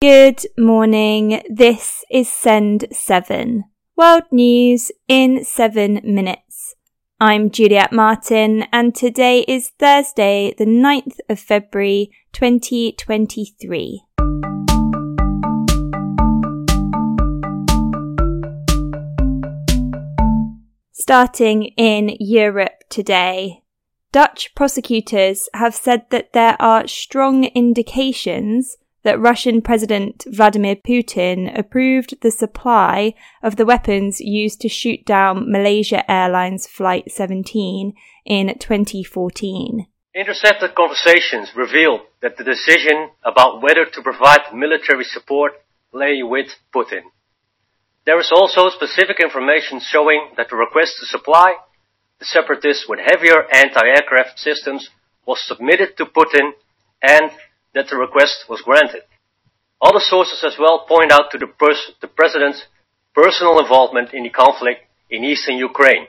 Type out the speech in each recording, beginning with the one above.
Good morning. This is Send 7. World News in 7 minutes. I'm Juliet Martin and today is Thursday, the 9th of February 2023. Starting in Europe today, Dutch prosecutors have said that there are strong indications that Russian President Vladimir Putin approved the supply of the weapons used to shoot down Malaysia Airlines Flight 17 in 2014. Intercepted conversations revealed that the decision about whether to provide military support lay with Putin. There is also specific information showing that the request to supply the separatists with heavier anti-aircraft systems was submitted to Putin and that the request was granted. Other sources as well point out to the, pers- the president's personal involvement in the conflict in eastern Ukraine,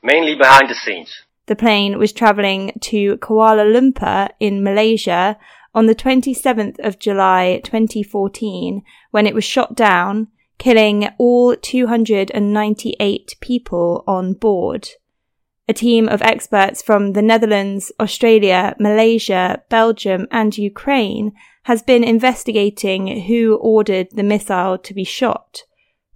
mainly behind the scenes. The plane was travelling to Kuala Lumpur in Malaysia on the 27th of July 2014 when it was shot down, killing all 298 people on board. A team of experts from the Netherlands, Australia, Malaysia, Belgium, and Ukraine has been investigating who ordered the missile to be shot.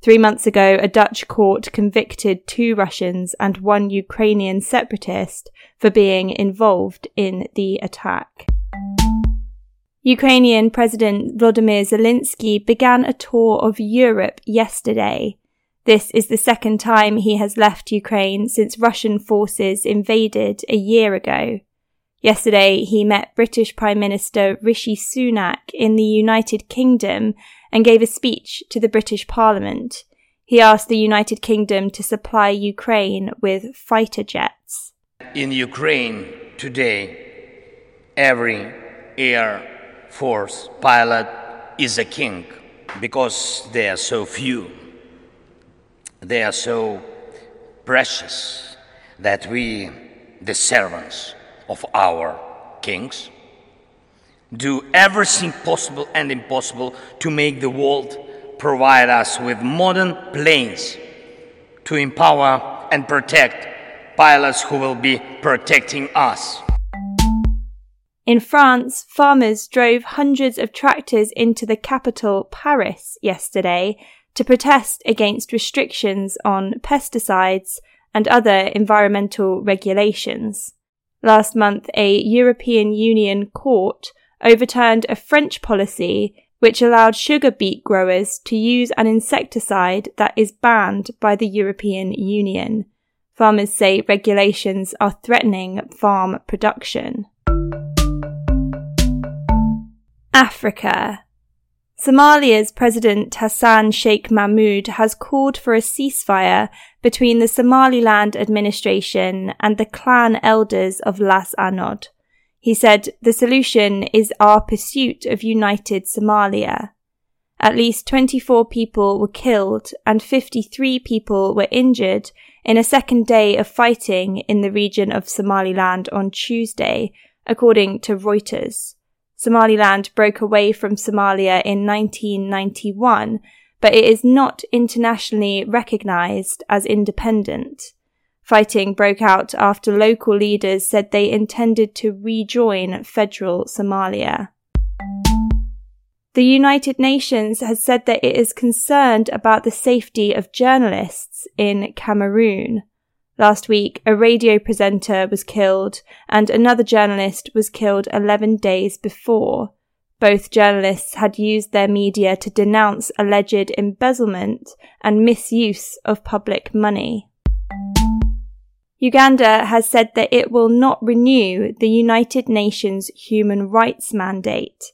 Three months ago, a Dutch court convicted two Russians and one Ukrainian separatist for being involved in the attack. Ukrainian President Vladimir Zelensky began a tour of Europe yesterday. This is the second time he has left Ukraine since Russian forces invaded a year ago. Yesterday, he met British Prime Minister Rishi Sunak in the United Kingdom and gave a speech to the British Parliament. He asked the United Kingdom to supply Ukraine with fighter jets. In Ukraine today, every Air Force pilot is a king because there are so few. They are so precious that we, the servants of our kings, do everything possible and impossible to make the world provide us with modern planes to empower and protect pilots who will be protecting us. In France, farmers drove hundreds of tractors into the capital, Paris, yesterday to protest against restrictions on pesticides and other environmental regulations. Last month, a European Union court overturned a French policy which allowed sugar beet growers to use an insecticide that is banned by the European Union. Farmers say regulations are threatening farm production. Africa. Somalia's President Hassan Sheikh Mohamud has called for a ceasefire between the Somaliland administration and the clan elders of Las Anod. He said, The solution is our pursuit of united Somalia. At least 24 people were killed and 53 people were injured in a second day of fighting in the region of Somaliland on Tuesday, according to Reuters. Somaliland broke away from Somalia in 1991, but it is not internationally recognized as independent. Fighting broke out after local leaders said they intended to rejoin federal Somalia. The United Nations has said that it is concerned about the safety of journalists in Cameroon. Last week, a radio presenter was killed and another journalist was killed 11 days before. Both journalists had used their media to denounce alleged embezzlement and misuse of public money. Uganda has said that it will not renew the United Nations human rights mandate.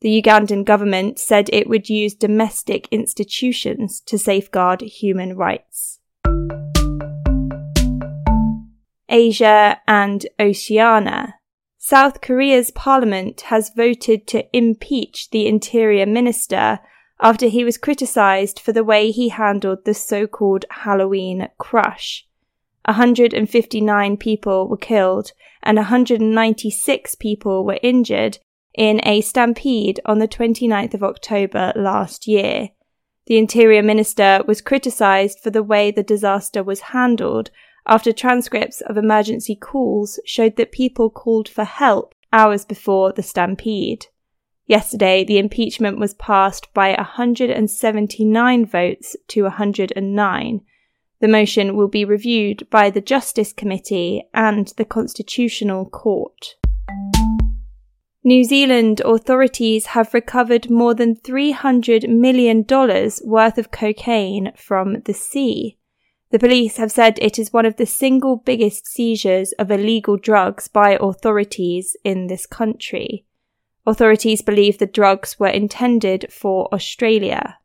The Ugandan government said it would use domestic institutions to safeguard human rights. Asia, and Oceania. South Korea's parliament has voted to impeach the interior minister after he was criticized for the way he handled the so-called Halloween crush. 159 people were killed and 196 people were injured in a stampede on the 29th of October last year. The Interior Minister was criticised for the way the disaster was handled after transcripts of emergency calls showed that people called for help hours before the stampede. Yesterday, the impeachment was passed by 179 votes to 109. The motion will be reviewed by the Justice Committee and the Constitutional Court. New Zealand authorities have recovered more than $300 million worth of cocaine from the sea. The police have said it is one of the single biggest seizures of illegal drugs by authorities in this country. Authorities believe the drugs were intended for Australia.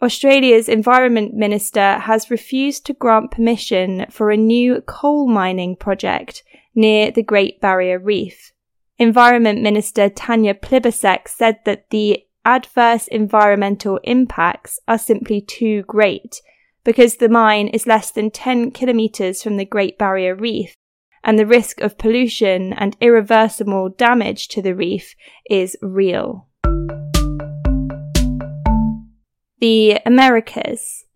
Australia's Environment Minister has refused to grant permission for a new coal mining project near the Great Barrier Reef. Environment Minister Tanya Plibersek said that the adverse environmental impacts are simply too great because the mine is less than 10 kilometres from the Great Barrier Reef and the risk of pollution and irreversible damage to the reef is real. The Americas.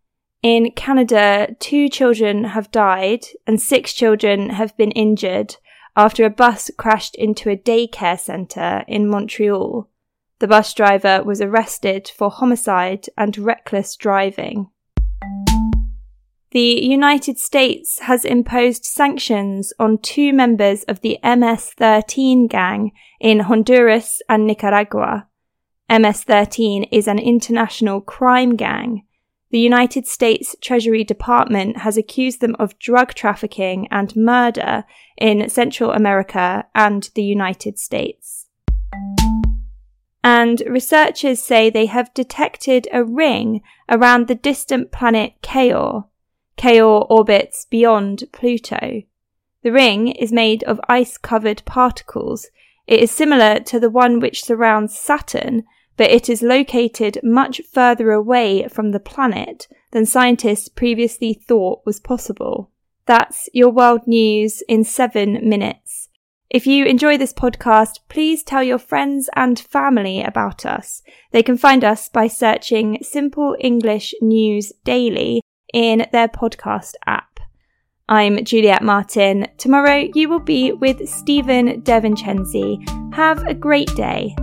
In Canada, two children have died and six children have been injured after a bus crashed into a daycare centre in Montreal. The bus driver was arrested for homicide and reckless driving. The United States has imposed sanctions on two members of the MS 13 gang in Honduras and Nicaragua. MS 13 is an international crime gang the United States Treasury Department has accused them of drug trafficking and murder in Central America and the United States. And researchers say they have detected a ring around the distant planet Quaoar. Quaoar orbits beyond Pluto. The ring is made of ice covered particles. It is similar to the one which surrounds Saturn but it is located much further away from the planet than scientists previously thought was possible. That's your world news in seven minutes. If you enjoy this podcast, please tell your friends and family about us. They can find us by searching Simple English News Daily in their podcast app. I'm Juliet Martin. Tomorrow you will be with Stephen Devincenzi. Have a great day.